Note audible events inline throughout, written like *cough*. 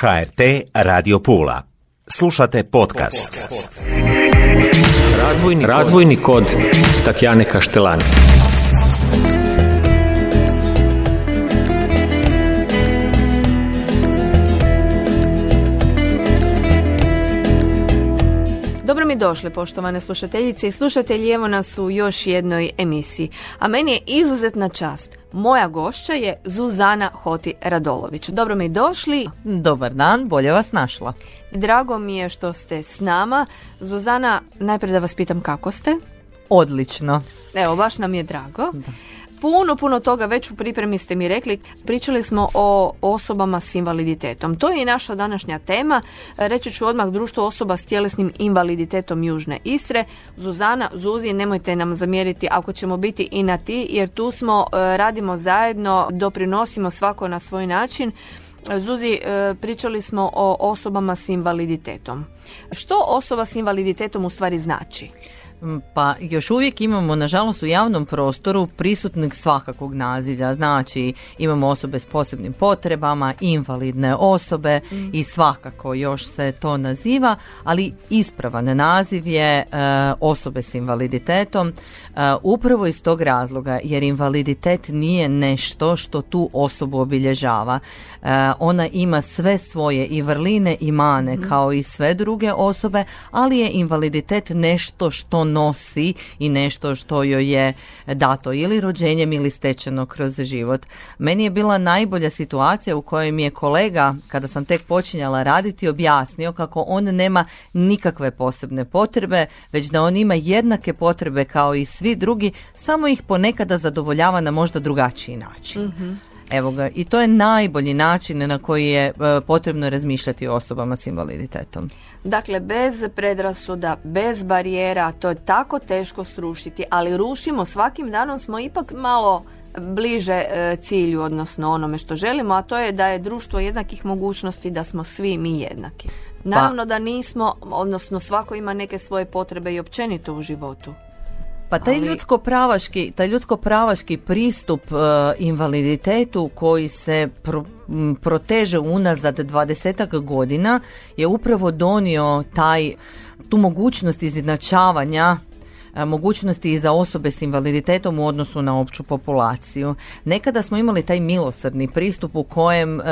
HRT Radio Pula. Slušate podcast. Razvojni, Razvojni kod Tatjane Kaštelani. Mi došle, poštovane slušateljice i slušatelji, evo nas u još jednoj emisiji. A meni je izuzetna čast. Moja gošća je Zuzana Hoti Radolović. Dobro mi došli. Dobar dan, bolje vas našla. Drago mi je što ste s nama. Zuzana, najprije da vas pitam kako ste? Odlično. Evo, baš nam je drago. Puno, puno toga već u pripremi ste mi rekli. Pričali smo o osobama s invaliditetom. To je i naša današnja tema. Reći ću odmah društvo osoba s tjelesnim invaliditetom Južne Istre. Zuzana, Zuzi, nemojte nam zamjeriti ako ćemo biti i na ti, jer tu smo, e, radimo zajedno, doprinosimo svako na svoj način. Zuzi, e, pričali smo o osobama s invaliditetom. Što osoba s invaliditetom u stvari znači? Pa još uvijek imamo, nažalost, u javnom prostoru prisutnih svakakvog nazivlja. Znači, imamo osobe s posebnim potrebama, invalidne osobe mm. i svakako još se to naziva, ali ispravan naziv je e, osobe s invaliditetom e, upravo iz tog razloga, jer invaliditet nije nešto što tu osobu obilježava. E, ona ima sve svoje i vrline i mane mm. kao i sve druge osobe, ali je invaliditet nešto što nosi i nešto što joj je dato ili rođenjem ili stečeno kroz život. Meni je bila najbolja situacija u kojoj mi je kolega, kada sam tek počinjala raditi, objasnio kako on nema nikakve posebne potrebe, već da on ima jednake potrebe kao i svi drugi, samo ih ponekada zadovoljava na možda drugačiji način. Mhm. Evo ga, i to je najbolji način na koji je e, potrebno razmišljati o osobama s invaliditetom. Dakle, bez predrasuda, bez barijera, to je tako teško srušiti, ali rušimo svakim danom smo ipak malo bliže e, cilju, odnosno onome što želimo, a to je da je društvo jednakih mogućnosti, da smo svi mi jednaki. Naravno da nismo, odnosno svako ima neke svoje potrebe i općenito u životu. Pa taj Ali... ljudsko pravaški, taj ljudsko pravaški pristup uh, invaliditetu koji se proteže unazad dvadesetak godina je upravo donio taj tu mogućnost izjednačavanja mogućnosti i za osobe s invaliditetom u odnosu na opću populaciju. Nekada smo imali taj milosrdni pristup u kojem e,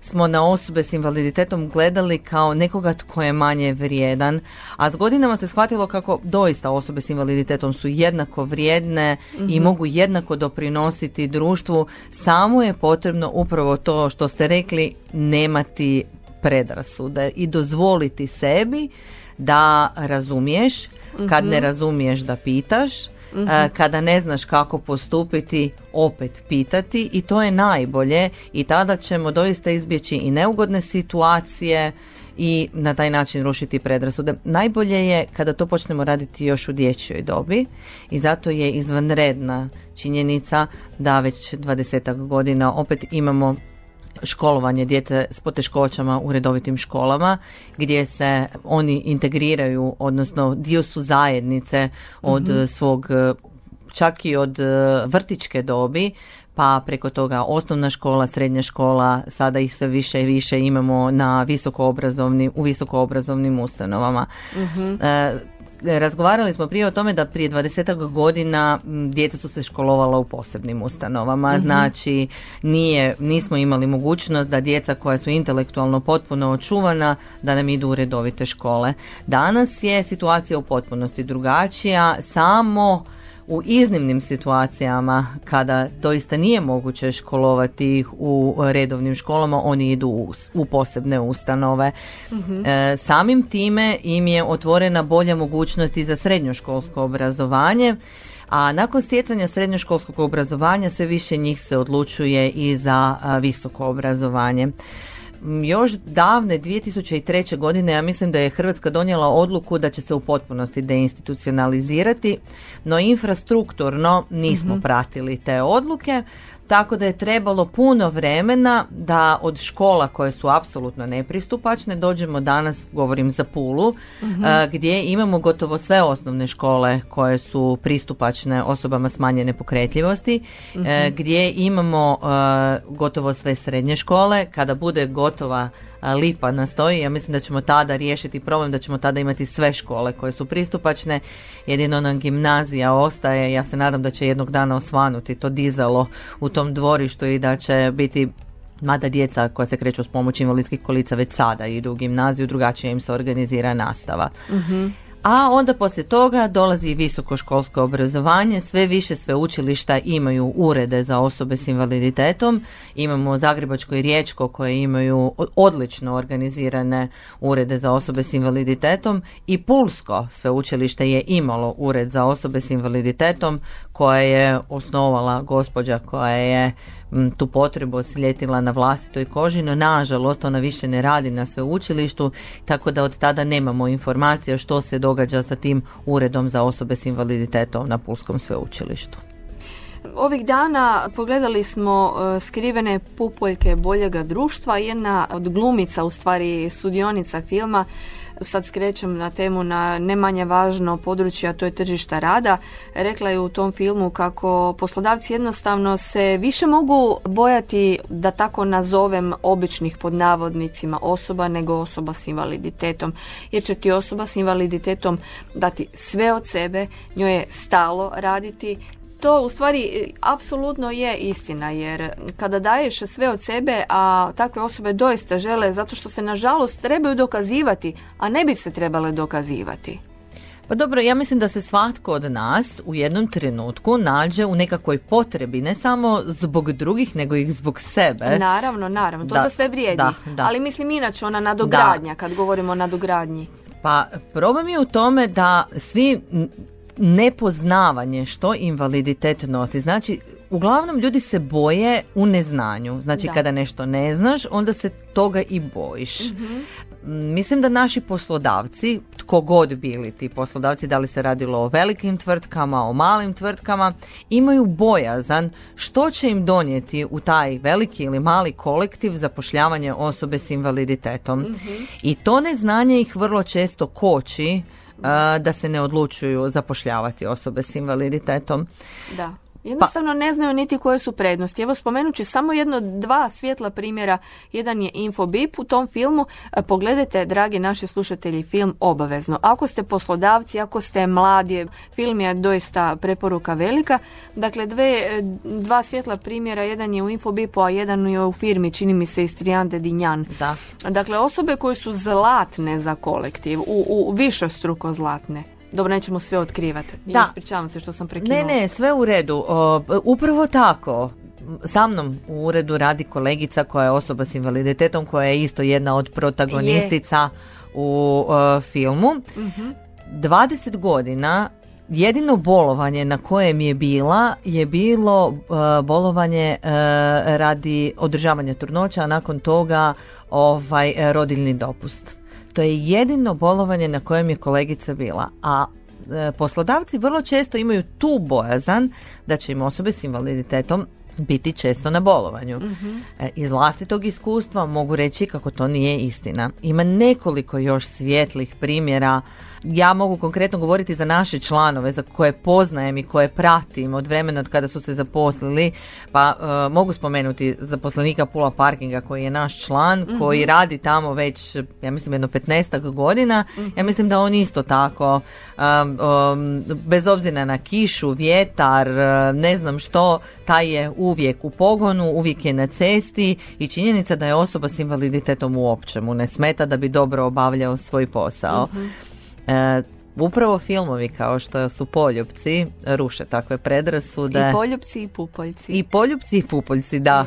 smo na osobe s invaliditetom gledali kao nekoga tko je manje vrijedan, a s godinama se shvatilo kako doista osobe s invaliditetom su jednako vrijedne i mhm. mogu jednako doprinositi društvu, samo je potrebno upravo to što ste rekli nemati predrasude i dozvoliti sebi da razumiješ kad ne mhm. razumiješ da pitaš, mhm. kada ne znaš kako postupiti, opet pitati i to je najbolje i tada ćemo doista izbjeći i neugodne situacije i na taj način rušiti predrasude. Najbolje je kada to počnemo raditi još u dječjoj dobi i zato je izvanredna činjenica da već dvadesetak godina opet imamo školovanje djece s poteškoćama u redovitim školama gdje se oni integriraju, odnosno dio su zajednice od mhm. svog čak i od e, vrtičke dobi pa preko toga osnovna škola, srednja škola, sada ih sve više i više imamo na visokoobrazovnim, u visokoobrazovnim ustanovama. uh razgovarali smo prije o tome da prije 20 godina djeca su se školovala u posebnim ustanovama, mhm. znači nije, nismo imali mogućnost da djeca koja su intelektualno potpuno očuvana da nam idu u redovite škole. Danas je situacija u potpunosti drugačija, samo u iznimnim situacijama kada doista nije moguće školovati ih u redovnim školama, oni idu u, posebne ustanove. Mhm. E, samim time im je otvorena bolja mogućnost i za srednjoškolsko obrazovanje. A nakon stjecanja srednjoškolskog obrazovanja sve više njih se odlučuje i za visoko obrazovanje još davne 2003. godine ja mislim da je Hrvatska donijela odluku da će se u potpunosti deinstitucionalizirati, no infrastrukturno nismo mhm. pratili te odluke, tako da je trebalo puno vremena da od škola koje su apsolutno nepristupačne dođemo danas, govorim za Pulu, mhm. gdje imamo gotovo sve osnovne škole koje su pristupačne osobama smanjene pokretljivosti, uh gdje imamo gotovo sve srednje škole. Kada bude gotova lipa nastoji. Ja mislim da ćemo tada riješiti problem, da ćemo tada imati sve škole koje su pristupačne. Jedino nam gimnazija ostaje. Ja se nadam da će jednog dana osvanuti to dizalo u tom dvorištu i da će biti mada djeca koja se kreću s pomoći invalidskih kolica već sada idu u gimnaziju, drugačije im se organizira nastava. uh a onda poslije toga dolazi visokoškolsko obrazovanje, sve više sveučilišta imaju urede za osobe s invaliditetom, imamo Zagrebačko i Riječko koje imaju odlično organizirane urede za osobe s invaliditetom. I Pulsko sveučilište je imalo ured za osobe s invaliditetom koje je osnovala gospođa koja je tu potrebu osjetila na vlastitoj koži, no nažalost ona više ne radi na sveučilištu, tako da od tada nemamo informacija što se događa sa tim uredom za osobe s invaliditetom na Pulskom sveučilištu. Ovih dana pogledali smo e, skrivene pupoljke boljega društva. Jedna od glumica, u stvari sudionica filma, sad skrećem na temu na ne manje važno područje, a to je tržišta rada. Rekla je u tom filmu kako poslodavci jednostavno se više mogu bojati, da tako nazovem, običnih pod navodnicima osoba nego osoba s invaliditetom. Jer će ti osoba s invaliditetom dati sve od sebe, njoj je stalo raditi, to u stvari e, apsolutno je istina jer kada daješ sve od sebe, a takve osobe doista žele zato što se nažalost trebaju dokazivati, a ne bi se trebale dokazivati. Pa dobro, ja mislim da se svatko od nas u jednom trenutku nađe u nekakvoj potrebi, ne samo zbog drugih, nego i zbog sebe. Naravno, naravno, to za sve vrijedi. Da, da. Ali mislim inače ona nadogradnja, kad govorimo o nadogradnji. Pa problem je u tome da svi nepoznavanje što invaliditet nosi. Znači, uglavnom ljudi se boje u neznanju. Znači, kada nešto ne znaš, onda se toga i bojiš. Mhm. Mislim da naši poslodavci, tko god bili ti poslodavci, da li se radilo o velikim tvrtkama, o malim tvrtkama, imaju bojazan što će im donijeti u taj veliki ili mali kolektiv zapošljavanje osobe s invaliditetom. Mhm. I to neznanje ih vrlo često koči da se ne odlučuju zapošljavati osobe s invaliditetom. Da. Jednostavno pa, ne znaju niti koje su prednosti. Evo spomenući samo jedno dva svjetla primjera. Jedan je Infobip u tom filmu. E, pogledajte, dragi naši slušatelji, film obavezno. Ako ste poslodavci, ako ste mladi, film je doista preporuka velika. Dakle, dve, e, dva svjetla primjera. Jedan je u Infobipu, a jedan je u firmi, čini mi se, Istriante Dinjan. Da. Dakle, osobe koje su zlatne za kolektiv, u, u više struko zlatne. Dobro, nećemo sve otkrivati. Da. Ispričavam se što sam prekinula. Ne, ne, sve u redu. upravo tako. Sa mnom u uredu radi kolegica koja je osoba s invaliditetom, koja je isto jedna od protagonistica u filmu. uh 20 godina jedino bolovanje na kojem je bila je bilo bolovanje radi održavanja trudnoća, a nakon toga ovaj rodiljni dopust. To je jedino bolovanje na kojem je kolegica bila. A e, poslodavci vrlo često imaju tu bojazan da će im osobe s invaliditetom biti često na bolovanju. uh Iz vlastitog iskustva mogu reći kako to nije istina. Ima nekoliko još svjetlih primjera ja mogu konkretno govoriti za naše članove za koje poznajem i koje pratim od vremena od kada su se zaposlili pa e, mogu spomenuti zaposlenika Pula Parkinga koji je naš član mhm. koji radi tamo već ja mislim jedno 15 godina ja mhm. mislim da on isto tako bez obzira na kišu, vjetar e, ne znam što taj je uvijek u pogonu, uvijek je na cesti i činjenica da je osoba s invaliditetom uopće mu ne smeta da bi dobro obavljao svoj posao. Mhm. E, upravo filmovi kao što su Poljupci ruše takve predrasude. I Poljupci i Pupoljci. I Poljupci i Pupoljci, da.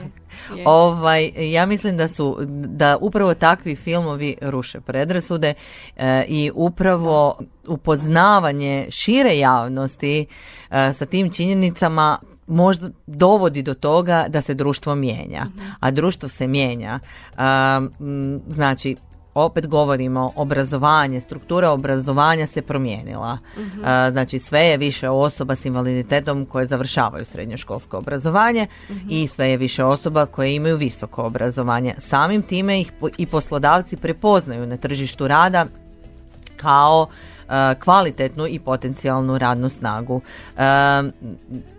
Ovaj, ja mislim da su da upravo takvi filmovi ruše predrasude e, i upravo upoznavanje šire javnosti e, sa tim činjenicama možda dovodi do toga da se društvo mijenja. Mhm. A društvo se mijenja. Znači, opet govorimo obrazovanje, struktura obrazovanja se promijenila. Mhm. Znači sve je više osoba s invaliditetom koje završavaju srednjoškolsko obrazovanje mhm. i sve je više osoba koje imaju visoko obrazovanje. Samim time ih i poslodavci prepoznaju na tržištu rada kao kvalitetnu i potencijalnu radnu snagu.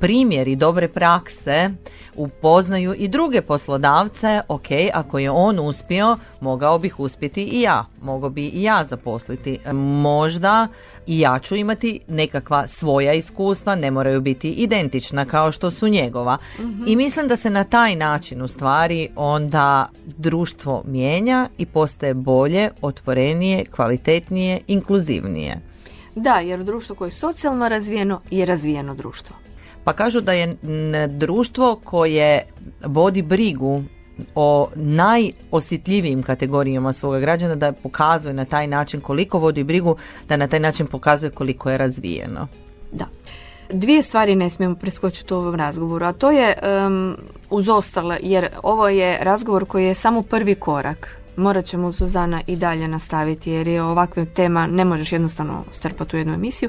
Primjeri dobre prakse upoznaju i druge poslodavce, ok, ako je on uspio, mogao bih uspjeti i ja, mogao bi i ja zaposliti. Možda i ja ću imati nekakva svoja iskustva, ne moraju biti identična kao što su njegova. I mislim da se na taj način u stvari onda društvo mijenja i postaje bolje, otvorenije, kvalitetnije, inkluzivnije. Da, jer društvo koje je socijalno razvijeno je razvijeno društvo. Pa kažu da je društvo koje vodi brigu o najosjetljivijim kategorijama svoga građana da pokazuje na taj način koliko vodi brigu, da na taj način pokazuje koliko je razvijeno. Da. Dvije stvari ne smijemo preskočiti u ovom razgovoru, a to je um, uz ostale, jer ovo je razgovor koji je samo prvi korak. Morat ćemo Suzana i dalje nastaviti jer je ovakva tema ne možeš jednostavno strpati u jednu emisiju.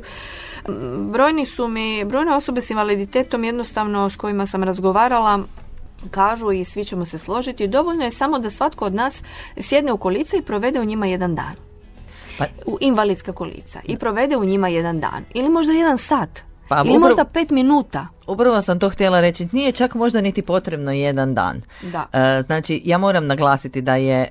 Brojni su mi, brojne osobe s invaliditetom jednostavno s kojima sam razgovarala kažu i svi ćemo se složiti, dovoljno je samo da svatko od nas sjedne u kolica i provede u njima jedan dan. Pa, u invalidska kolica i provede u njima jedan dan ili možda jedan sat pa, ili možda pet minuta. Upravo sam to htjela reći, nije čak možda niti potrebno jedan dan. Da. E, znači, ja moram naglasiti da je e,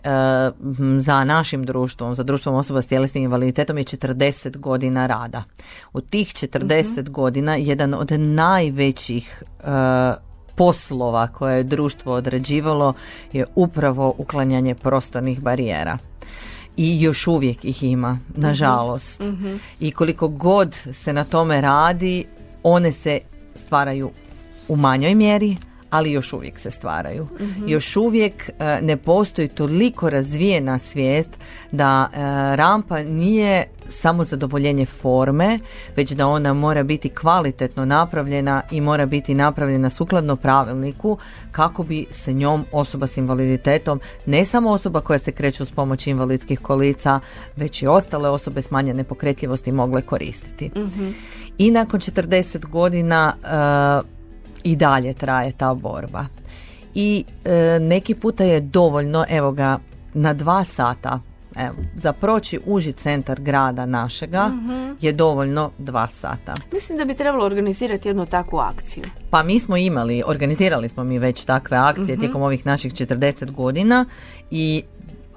za našim društvom, za društvom osoba s tjelesnim invaliditetom je 40 godina rada. U tih 40 mhm. godina jedan od najvećih e, poslova koje je društvo određivalo je upravo uklanjanje prostornih barijera i još uvijek ih ima, nažalost. mm I koliko god se na tome radi, one se stvaraju u manjoj mjeri, ali još uvijek se stvaraju. mm Još uvijek e, ne postoji toliko razvijena svijest da e, rampa nije samo zadovoljenje forme, već da ona mora biti kvalitetno napravljena i mora biti napravljena sukladno pravilniku kako bi se njom osoba s invaliditetom, ne samo osoba koja se kreće uz pomoć invalidskih kolica, već i ostale osobe smanjene pokretljivosti mogle koristiti. mm I nakon 40 godina e, i dalje traje ta borba. I e, neki puta je dovoljno, evo ga, na dva sata evo, za proći uži centar grada našega mhm. je dovoljno dva sata. Mislim da bi trebalo organizirati jednu takvu akciju. Pa mi smo imali, organizirali smo mi već takve akcije uh tijekom ovih naših 40 godina i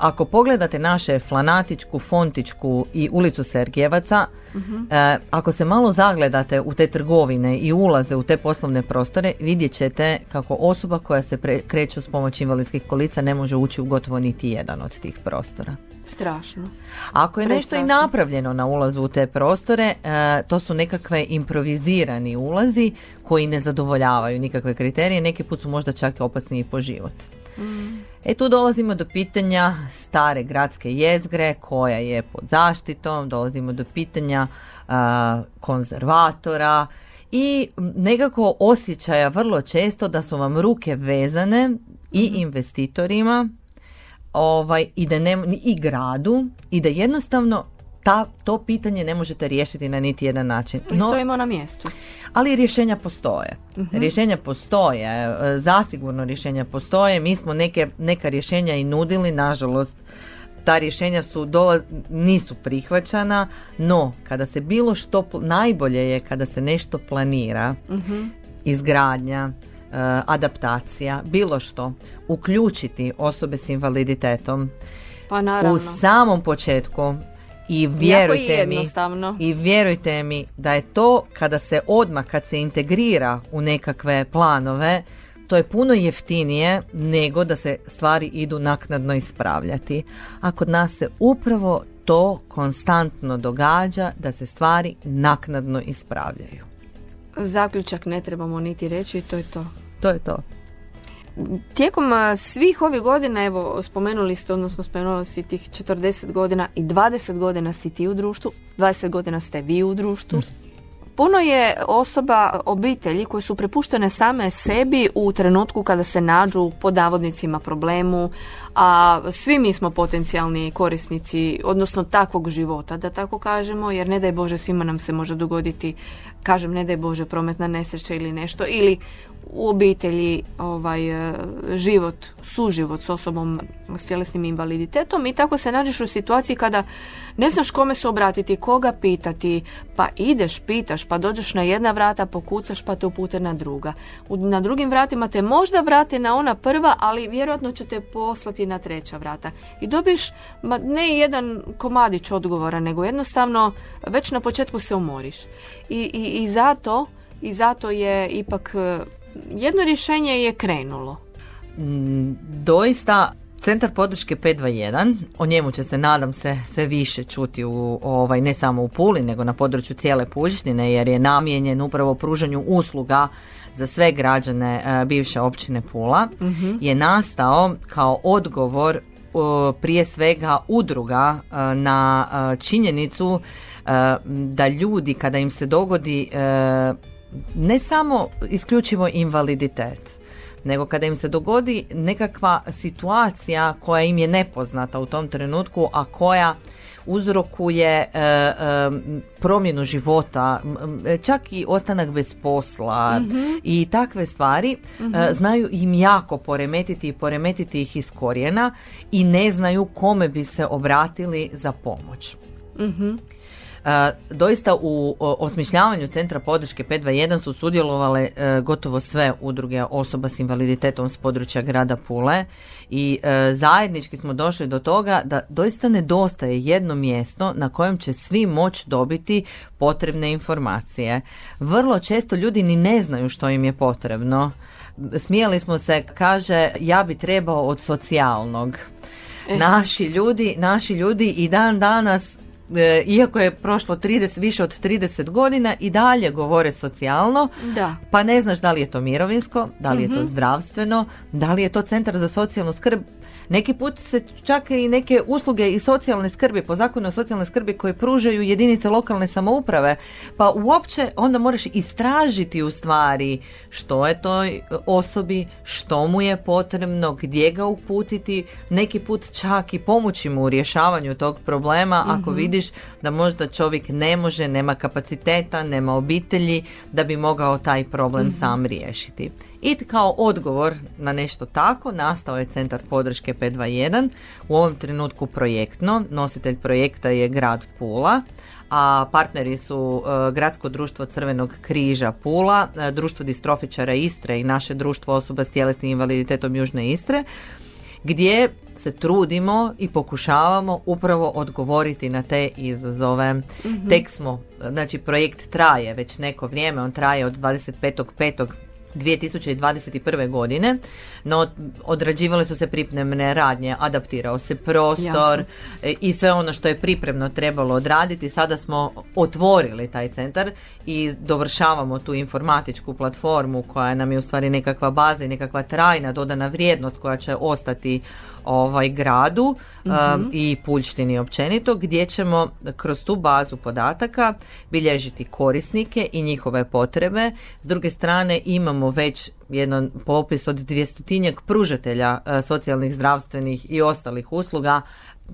ako pogledate naše Flanatičku, Fontičku i ulicu Sergijevaca, e, ako se malo zagledate u te trgovine i ulaze u te poslovne prostore, vidjet ćete kako osoba koja se pre, kreće s pomoć invalidskih kolica ne može ući u gotovo niti jedan od tih prostora. Strašno. Ako je nešto i napravljeno na ulazu u te prostore, e, to su nekakve improvizirani ulazi koji ne zadovoljavaju nikakve kriterije, neki put su možda čak i opasniji po život. Mm. E tu dolazimo do pitanja stare gradske jezgre koja je pod zaštitom, dolazimo do pitanja konzervatora i nekako osjećaja vrlo često da su vam ruke vezane i mhm. investitorima ovaj, i, da ne, i gradu i da jednostavno ta, to pitanje ne možete riješiti na niti jedan način. No, stojimo na mjestu. Ali rješenja postoje. uh Rješenja postoje, e, zasigurno rješenja postoje. Mi smo neke, neka rješenja i nudili, nažalost, ta rješenja su dola, nisu prihvaćana, no kada se bilo što, najbolje je kada se nešto planira, uh izgradnja, e, adaptacija, bilo što, uključiti osobe s invaliditetom. Pa naravno. U samom početku i vjerujte mi i vjerujte mi da je to kada se odmah kad se integrira u nekakve planove to je puno jeftinije nego da se stvari idu naknadno ispravljati. A kod nas se upravo to konstantno događa da se stvari naknadno ispravljaju. Zaključak ne trebamo niti reći, to je to. To je to. Tijekom svih ovih godina, evo spomenuli ste, odnosno spomenuli si tih 40 godina i 20 godina si ti u društvu, 20 godina ste vi u društvu. Puno je osoba, obitelji koji su prepuštene same sebi u trenutku kada se nađu pod navodnicima problemu, a svi mi smo potencijalni korisnici, odnosno takvog života, da tako kažemo, jer ne daj Bože svima nam se može dogoditi, kažem ne daj Bože prometna nesreća ili nešto, ili u obitelji ovaj e, život, suživot s osobom s tjelesnim invaliditetom i tako se nađeš u situaciji kada ne znaš kome se obratiti, koga pitati, pa ideš, pitaš, pa dođeš na jedna vrata, pokucaš pa te upute na druga. Na drugim vratima te možda vrate na ona prva, ali vjerojatno će te poslati na treća vrata. I dobiš ma, ne jedan komadić odgovora, nego jednostavno već na početku se umoriš. I, i, i zato i zato je ipak jedno rješenje je krenulo. Mm, doista Centar podrške 521, o njemu će se nadam se sve više čuti u ovaj ne samo u Puli nego na području cijele Puljštine jer je namijenjen upravo pružanju usluga za sve građane e, bivše općine Pula mhm. je nastao kao odgovor prije svega udruga e, na e, činjenicu da ljudi kada im se dogodi ne samo isključivo invaliditet, nego kada im se dogodi nekakva situacija koja im je nepoznata u tom trenutku, a koja uzrokuje e, e, promjenu života, čak i ostanak bez posla mhm. i takve stvari e, mhm. znaju im jako poremetiti i poremetiti ih iz korijena i ne znaju kome bi se obratili za pomoć. Mhm. Doista u osmišljavanju Centra podrške 521 su sudjelovale e, gotovo sve udruge osoba s invaliditetom s područja grada Pule i e, zajednički smo došli do toga da doista nedostaje jedno mjesto na kojem će svi moći dobiti potrebne informacije. Vrlo često ljudi ni ne znaju što im je potrebno. Smijali smo se, kaže, ja bi trebao od socijalnog. Naši ljudi, naši ljudi i dan danas E, iako je prošlo 30, više od 30 godina i dalje govore socijalno, da. pa ne znaš da li je to mirovinsko, da li je to mhm. zdravstveno, da li je to centar za socijalnu skrb, neki put se čak i neke usluge i socijalne skrbi, po zakonu o socijalnoj skrbi koje pružaju jedinice lokalne samouprave, pa uopće onda moraš istražiti u stvari što je toj osobi, što mu je potrebno, gdje ga uputiti, neki put čak i pomoći mu u rješavanju tog problema ako mhm. vidiš da možda čovjek ne može, nema kapaciteta, nema obitelji da bi mogao taj problem mhm. sam riješiti. I kao odgovor na nešto tako nastao je Centar podrške 521, u ovom trenutku projektno, nositelj projekta je grad Pula, a partneri su e, Gradsko društvo Crvenog križa Pula, e, Društvo distrofičara Istre i naše društvo osoba s tjelesnim invaliditetom Južne Istre, gdje se trudimo i pokušavamo upravo odgovoriti na te izazove. mm Tek smo, znači projekt traje već neko vrijeme, on traje od 25.5. 2021. godine, no odrađivale su se pripremne radnje, adaptirao se prostor e, i sve ono što je pripremno trebalo odraditi. Sada smo otvorili taj centar i dovršavamo tu informatičku platformu koja nam je u stvari nekakva baza i nekakva trajna dodana vrijednost koja će ostati ovaj gradu mhm. i Puljštini općenito gdje ćemo kroz tu bazu podataka bilježiti korisnike i njihove potrebe. S druge strane imamo već jedan popis od dvjestotinjak pružatelja uh, socijalnih, zdravstvenih i ostalih usluga.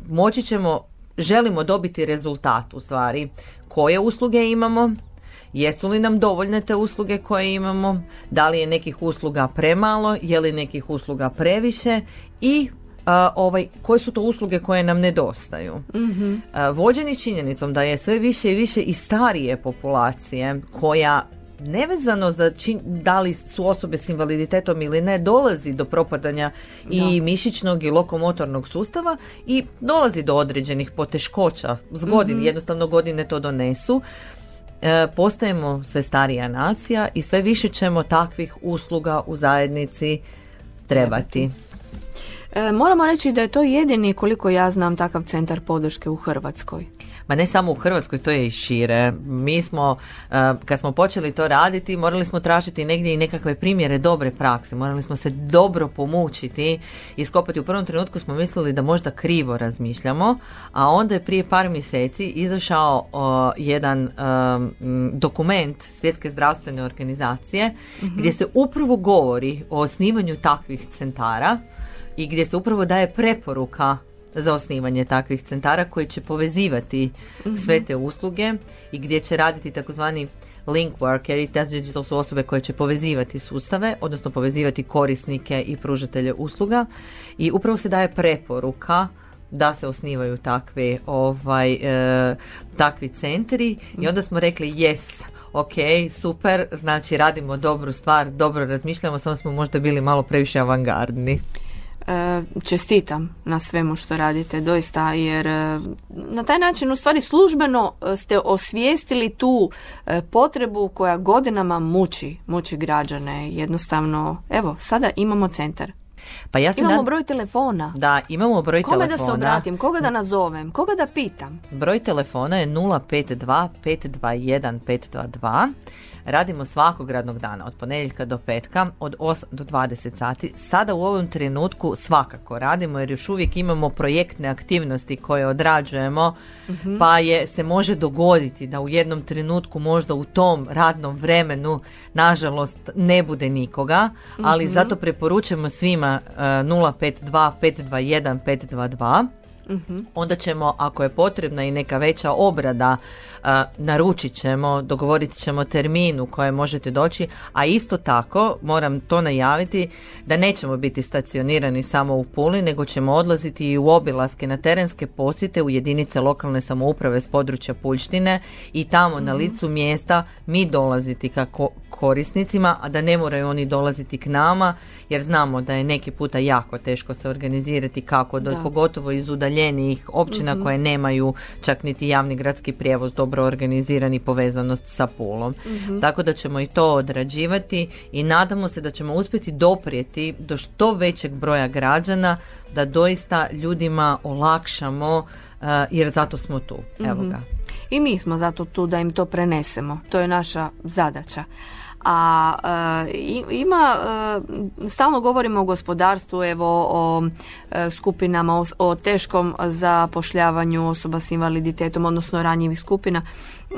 Moći ćemo, želimo dobiti rezultat u stvari koje usluge imamo, Jesu li nam dovoljne te usluge koje imamo? Da li je nekih usluga premalo? Je li nekih usluga previše? I ovaj, koje su to usluge koje nam nedostaju. mm vođeni činjenicom da je sve više i više i starije populacije koja nevezano za čin, da li su osobe s invaliditetom ili ne, dolazi do propadanja i mišićnog i lokomotornog sustava i dolazi do određenih poteškoća s godin, mm jednostavno godine to donesu. E, postajemo sve starija nacija i sve više ćemo takvih usluga u zajednici trebati. E, moramo reći da je to jedini, koliko ja znam, takav centar podrške u Hrvatskoj ma ne samo u Hrvatskoj, to je i šire. Mi smo, eh, kad smo počeli to raditi, morali smo tražiti negdje i nekakve primjere dobre prakse. Morali smo se dobro pomučiti i skopati. U prvom trenutku smo mislili da možda krivo razmišljamo, a onda je prije par mjeseci izašao jedan dokument Svjetske zdravstvene organizacije mhm. gdje se upravo govori o osnivanju takvih centara i gdje se upravo daje preporuka za osnivanje takvih centara koji će povezivati mhm. sve te usluge i gdje će raditi takozvani link worker, to su osobe koje će povezivati sustave, odnosno povezivati korisnike i pružatelje usluga i upravo se daje preporuka da se osnivaju takvi, ovaj, e, takvi centri i mhm. onda smo rekli yes, ok, super, znači radimo dobru stvar, dobro razmišljamo, samo smo možda bili malo previše avangardni. E, čestitam na svemu što radite doista jer e, na taj način u stvari službeno e, ste osvijestili tu potrebu koja godinama muči, muči građane. Jednostavno, evo, sada imamo centar. Pa ja imamo broj telefona. Da, imamo broj Kome telefona. da se obratim, koga da nazovem, koga da pitam? Broj telefona je 052 521 522. Radimo svakog radnog dana, od ponedjeljka do petka, od 8 do 20 sati. Sada u ovom trenutku svakako radimo jer još uvijek imamo projektne aktivnosti koje odrađujemo, mhm. pa je se može dogoditi da u jednom trenutku možda u tom radnom vremenu nažalost ne bude nikoga, ali mhm. zato preporučujemo svima uh, 052 521 522 Onda ćemo, ako je potrebna i neka veća obrada, naručit ćemo, dogovorit ćemo termin u kojem možete doći, a isto tako moram to najaviti da nećemo biti stacionirani samo u Puli, nego ćemo odlaziti i u obilaske na terenske posjete u jedinice lokalne samouprave s područja Puljštine i tamo na mhm. licu mjesta mi dolaziti kako korisnicima, a da ne moraju oni dolaziti k nama, jer znamo da je neki puta jako teško se organizirati kako, do, pogotovo iz udaljenijih općina mhm. koje nemaju čak niti javni gradski prijevoz dobro organizirani povezanost sa Pulom. Mhm. Tako da ćemo i to odrađivati i nadamo se da ćemo uspjeti doprijeti do što većeg broja građana da doista ljudima olakšamo uh, jer zato smo tu. Evo mhm. ga. I mi smo zato tu da im to prenesemo. To je naša zadaća a e, ima e, stalno govorimo o gospodarstvu evo o e, skupinama o, teškom zapošljavanju osoba s invaliditetom odnosno ranjivih skupina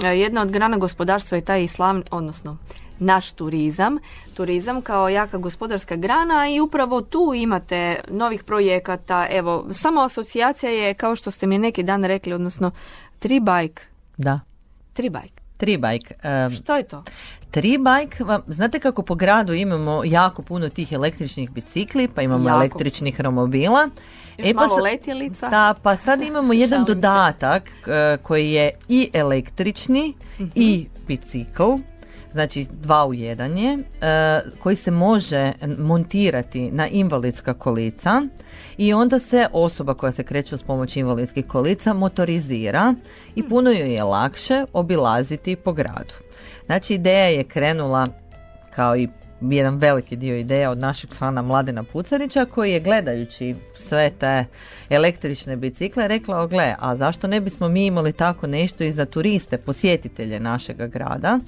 jedna od grana gospodarstva je taj islam odnosno naš turizam, turizam kao jaka gospodarska grana i upravo tu imate novih projekata, evo, samo asocijacija je, kao što ste mi neki dan rekli, odnosno tri bike. Da. Tri bike. Tri bike. Što je to? Tri bike, znate kako po gradu imamo jako puno tih električnih bicikli, pa imamo električnih romobila. e, pa malo letjelica. Da, pa sad imamo *laughs* jedan dodatak e, koji je i električni i mhm. bicikl znači dva u jedan je, e, koji se može montirati na invalidska kolica i onda se osoba koja se kreće uz pomoć invalidskih kolica motorizira i hmm. puno joj je lakše obilaziti po gradu. Znači ideja je krenula kao i jedan veliki dio ideja od našeg člana Mladena Pucarića koji je gledajući sve te električne bicikle rekla, gle, a zašto ne bismo mi imali tako nešto i za turiste, posjetitelje našega grada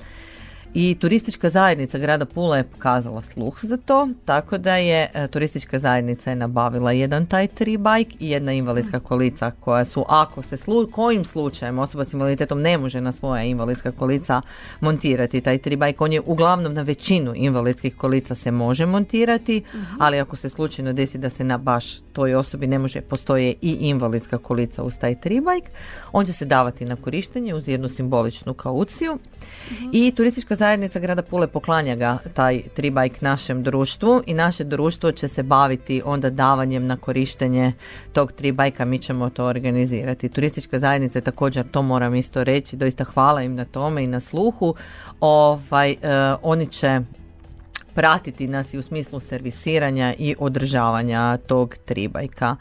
i turistička zajednica grada Pula je pokazala sluh za to, tako da je e, turistička zajednica je nabavila jedan taj tri bike i jedna invalidska kolica koja su ako se slu, kojim slučajem osoba s invaliditetom ne može na svoja invalidska kolica montirati taj tri bike, on je uglavnom na većinu invalidskih kolica se može montirati, mhm. ali ako se slučajno desi da se na baš toj osobi ne može, postoje i invalidska kolica uz taj tri bike, on će se davati na korištenje uz jednu simboličnu kauciju mhm. i turistička zajednica grada Pule poklanja ga taj tribajk našem društvu i naše društvo će se baviti onda davanjem na korištenje tog tribajka, mi ćemo to organizirati. Turistička zajednica je također, to moram isto reći, doista hvala im na tome i na sluhu. Ovaj, e, oni će pratiti nas i u smislu servisiranja i održavanja tog tribajka.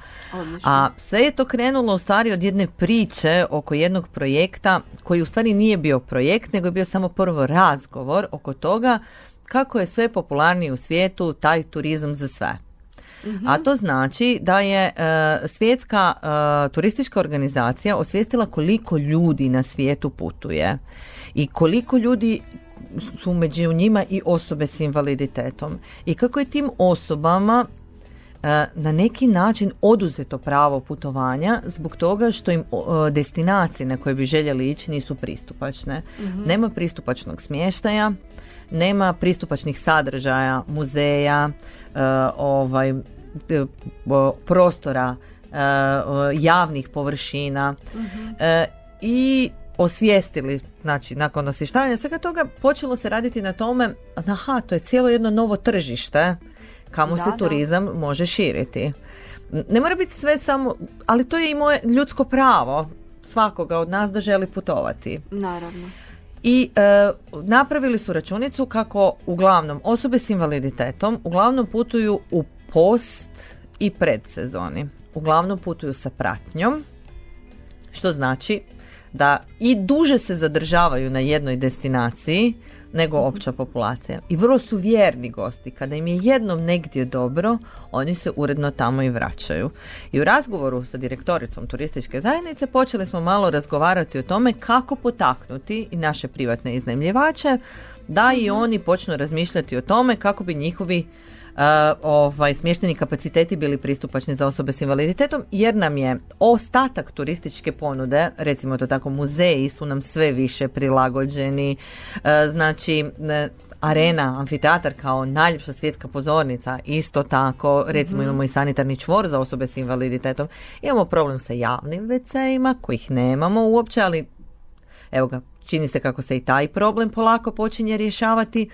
A sve je to krenulo u stvari od jedne priče oko jednog projekta koji u stvari nije bio projekt, nego je bio samo prvo razgovor oko toga kako je sve popularniji u svijetu taj turizam za sve. A to znači da je svjetska turistička organizacija osvijestila koliko ljudi na svijetu putuje i koliko ljudi su među njima i osobe s invaliditetom i kako je tim osobama e, na neki način oduzeto pravo putovanja zbog toga što im destinacije na koje bi željeli ići nisu pristupačne. Mhm. Nema pristupačnog smještaja, nema pristupačnih sadržaja, muzeja, e, ovaj, prostora, javnih površina mhm. i osvijestili, znači nakon osvještavanja svega toga, počelo se raditi na tome, aha, to je cijelo jedno novo tržište kamo se turizam može širiti. Ne mora biti sve samo, ali to je i moje ljudsko pravo svakoga od nas da želi putovati. Naravno. I e, napravili su računicu kako uglavnom osobe s invaliditetom uglavnom putuju u post i predsezoni. Uglavnom putuju sa pratnjom, što znači da i duže se zadržavaju na jednoj destinaciji nego opća populacija. I vrlo su vjerni gosti. Kada im je jednom negdje dobro, oni se uredno tamo i vraćaju. I u razgovoru sa direktoricom turističke zajednice počeli smo malo razgovarati o tome kako potaknuti i naše privatne iznajmljivače da i oni počnu razmišljati o tome kako bi njihovi ovaj, smješteni kapaciteti bili pristupačni za osobe s invaliditetom jer nam je ostatak turističke ponude, recimo to tako muzeji su nam sve više prilagođeni, znači arena, amfiteatar kao najljepša svjetska pozornica, isto tako, recimo mhm. imamo i sanitarni čvor za osobe s invaliditetom. Imamo problem sa javnim WC-ima, kojih nemamo uopće, ali evo ga, čini se kako se i taj problem polako počinje rješavati.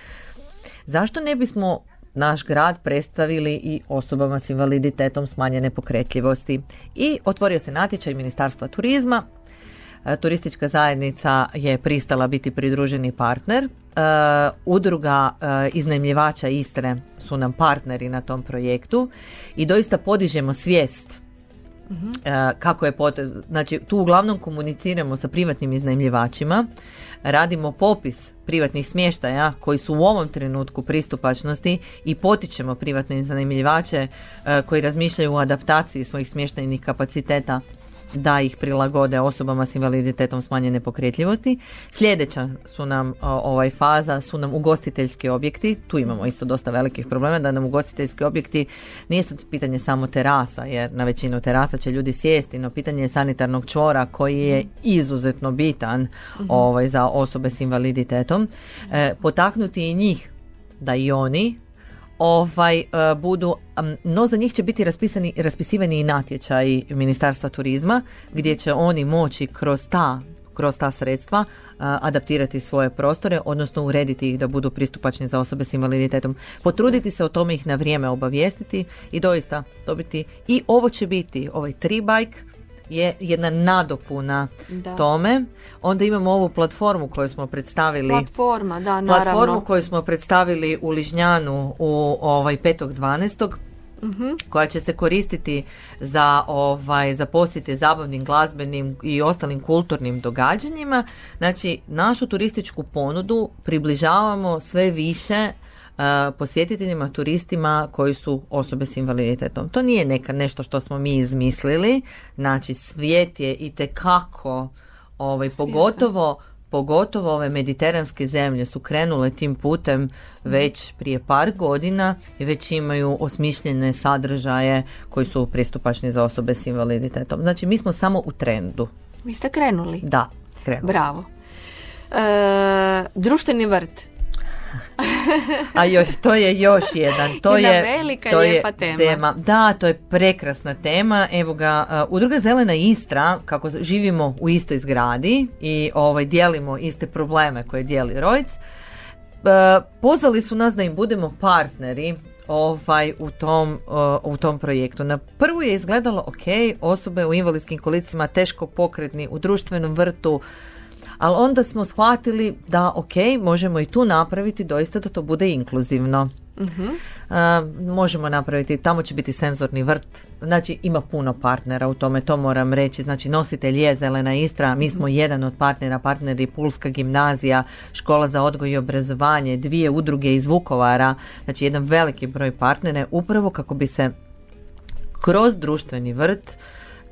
Zašto ne bismo naš grad predstavili i osobama s invaliditetom smanjene pokretljivosti. I otvorio se natječaj Ministarstva turizma. E, turistička zajednica je pristala biti pridruženi partner. E, udruga e, iznajmljivača Istre su nam partneri na tom projektu i doista podižemo svijest kako je potrebno. Znači, tu uglavnom komuniciramo sa privatnim iznajmljivačima, radimo popis privatnih smještaja koji su u ovom trenutku pristupačnosti i potičemo privatne iznajmljivače e, koji razmišljaju o adaptaciji svojih smještajnih kapaciteta da ih prilagode osobama s invaliditetom smanjene pokretljivosti. Sljedeća su nam ovaj faza su nam ugostiteljski objekti. Tu imamo isto dosta velikih problema da nam ugostiteljski objekti nije sad pitanje samo terasa jer na većinu terasa će ljudi sjesti, no pitanje je sanitarnog čvora koji je izuzetno bitan mhm. ovaj, za osobe s invaliditetom. E, potaknuti i njih da i oni ovaj, e, budu, no za njih će biti raspisani, raspisivani i natječaji Ministarstva turizma gdje će oni moći kroz ta kroz ta sredstva adaptirati svoje prostore, odnosno urediti ih da budu pristupačni za osobe s invaliditetom. Potruditi se o tome ih na vrijeme obavijestiti i doista dobiti i ovo će biti ovaj tri bike je jedna nadopuna tome. Onda imamo ovu platformu koju smo predstavili. Platforma, da, naravno. Platformu koju smo predstavili u Ližnjanu u ovaj 5.12. Mhm. koja će se koristiti za ovaj za posjete zabavnim glazbenim i ostalim kulturnim događanjima. Znači našu turističku ponudu približavamo sve više posjetiteljima, turistima koji su osobe s invaliditetom. To nije neka nešto što smo mi izmislili, znači svijet je i tekako ovaj, pogotovo pogotovo ove mediteranske zemlje su krenule tim putem već prije par godina i već imaju osmišljene sadržaje koji su pristupačni za osobe s invaliditetom. Znači mi smo samo u trendu. Vi ste krenuli? Da, krenuli. Bravo. E, društveni vrt a još, to je još jedan. To je velika to je tema. Da, to je prekrasna tema. Evo ga, uh, Udruga Zelena Istra, kako živimo u istoj zgradi i ovaj, dijelimo iste probleme koje dijeli Rojc, uh, pozvali su nas da im budemo partneri ovaj u tom, uh, u tom projektu. Na prvu je izgledalo ok, osobe u invalidskim kolicima teško pokretni u društvenom vrtu ali onda smo shvatili da ok, možemo i tu napraviti doista da to bude inkluzivno. Uh, možemo napraviti, tamo će biti senzorni vrt, znači ima puno partnera u tome, to moram reći, znači nositelj je Zelena Istra, mi smo mhm. jedan od partnera, partneri Pulska gimnazija, škola za odgoj i obrazovanje, dvije udruge iz Vukovara, znači jedan veliki broj partnera, upravo kako bi se kroz društveni vrt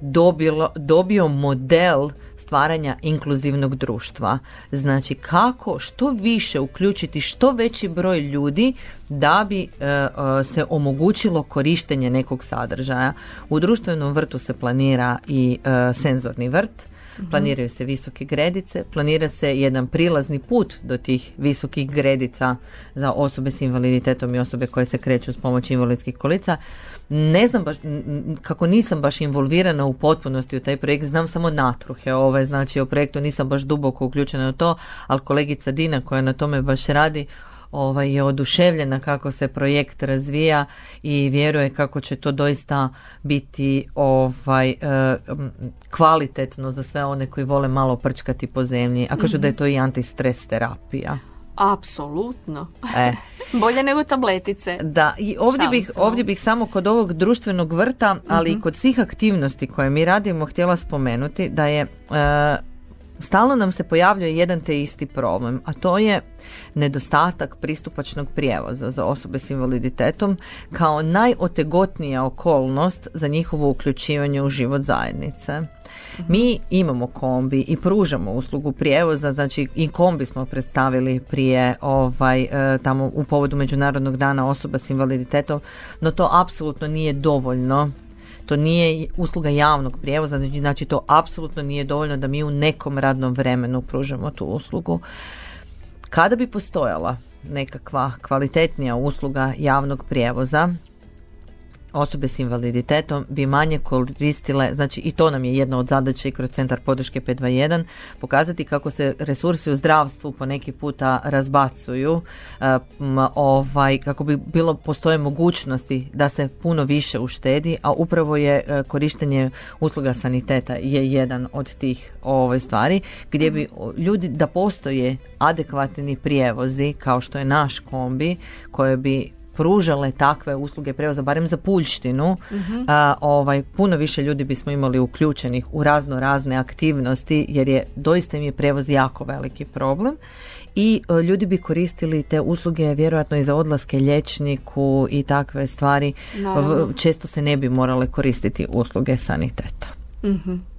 dobilo, dobio model stvaranja inkluzivnog društva. Znači kako što više uključiti što veći broj ljudi da bi e, e, se omogućilo korištenje nekog sadržaja. U društvenom vrtu se planira i e, senzorni vrt. Planiraju se visoke gredice, planira se jedan prilazni put do tih visokih gredica za osobe s invaliditetom i osobe koje se kreću s pomoći invalidskih kolica. Ne znam baš, kako nisam baš involvirana u potpunosti u taj projekt, znam samo natruhe ove, znači o projektu nisam baš duboko uključena u to, ali kolegica Dina koja na tome baš radi, ovaj, je oduševljena kako se projekt razvija i vjeruje kako će to doista biti ovaj, e, kvalitetno za sve one koji vole malo prčkati po zemlji, a kažu da je mhm. to i antistres terapija. Apsolutno. E. *laughs* Bolje nego tabletice. Da, i ovdje bih, ovdje bih samo kod ovog društvenog vrta, ali i mhm. kod svih aktivnosti koje mi radimo htjela spomenuti da je e, stalno nam se pojavljuje jedan te isti problem, a to je nedostatak pristupačnog prijevoza za osobe s invaliditetom kao najotegotnija okolnost za njihovo uključivanje u život zajednice. Mi imamo kombi i pružamo uslugu prijevoza, znači i kombi smo predstavili prije ovaj e, tamo u povodu Međunarodnog dana osoba s invaliditetom, no to apsolutno nije dovoljno to nije usluga javnog prijevoza, znači, znači to apsolutno nije dovoljno da mi u nekom radnom vremenu pružamo tu uslugu. Kada bi postojala nekakva kvalitetnija usluga javnog prijevoza, osobe s invaliditetom bi manje koristile, znači i to nam je jedna od zadaća i kroz centar podrške 521, pokazati kako se resursi u zdravstvu po neki puta razbacuju, e, ovaj, kako bi bilo postoje mogućnosti da se puno više uštedi, a upravo je e, korištenje usluga saniteta je jedan od tih ovaj, stvari, gdje bi ljudi da postoje adekvatni prijevozi kao što je naš kombi koje bi pružale takve usluge prevoza, barem za Puljštinu, mhm. a, ovaj, puno više ljudi bismo imali uključenih u razno razne aktivnosti, jer je doista im je prevoz jako veliki problem i e, ljudi bi koristili te usluge vjerojatno i za odlaske liječniku i takve stvari. Često se ne bi morale koristiti usluge saniteta. mm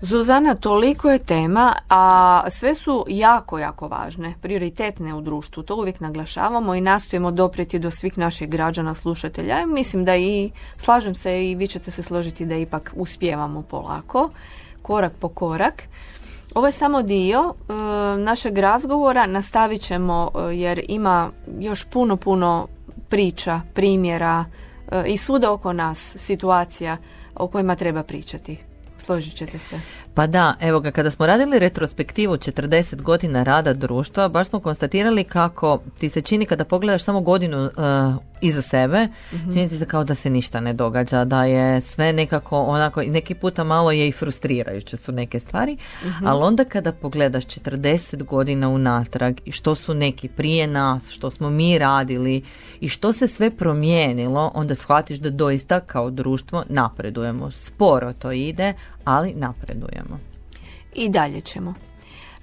Zuzana, toliko je tema, a sve su jako, jako važne, prioritetne u društvu. To uvijek naglašavamo i nastojimo doprijeti do svih naših građana, slušatelja. Mislim da i, slažem se i vi ćete se složiti da ipak uspijevamo polako, korak po korak. Ovo je samo dio e, našeg razgovora, nastavit ćemo e, jer ima još puno, puno priča, primjera e, i svuda oko nas situacija o kojima treba pričati. Složit ćete se. Pa da, evo ga, kada smo radili retrospektivu 40 godina rada društva, baš smo konstatirali kako ti se čini kada pogledaš samo godinu uh, iza sebe, mm čini ti se kao da se ništa ne događa, da je sve nekako onako, neki puta malo je i frustrirajuće su neke stvari, mhm. ali onda kada pogledaš 40 godina unatrag i što su neki prije nas, što smo mi radili i što se sve promijenilo, onda shvatiš da doista kao društvo napredujemo. Sporo to ide, ali napredujemo. I dalje ćemo.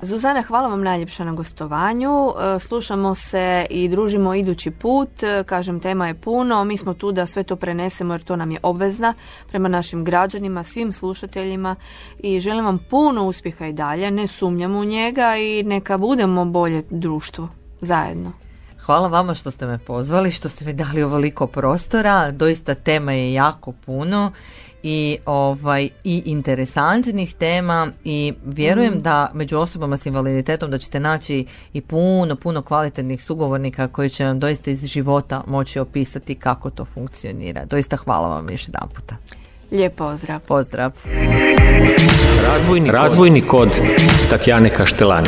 Zuzana, hvala vam najljepša na gostovanju. E, slušamo se i družimo idući put. E, kažem, tema je puno. Mi smo tu da sve to prenesemo jer to nam je obvezna prema našim građanima, svim slušateljima i želim vam puno uspjeha i dalje. Ne sumnjam u njega i neka budemo bolje društvo zajedno. Hvala vama što ste me pozvali, što ste mi dali ovoliko prostora. Doista tema je jako puno i ovaj i interesantnih tema i vjerujem mhm. da među osobama s invaliditetom da ćete naći i puno puno kvalitetnih sugovornika koji će vam doista iz života moći opisati kako to funkcionira. Doista hvala vam još jedan puta. Lijep pozdrav. Pozdrav. Razvojni, Razvojni kod Tatjane Kaštelani.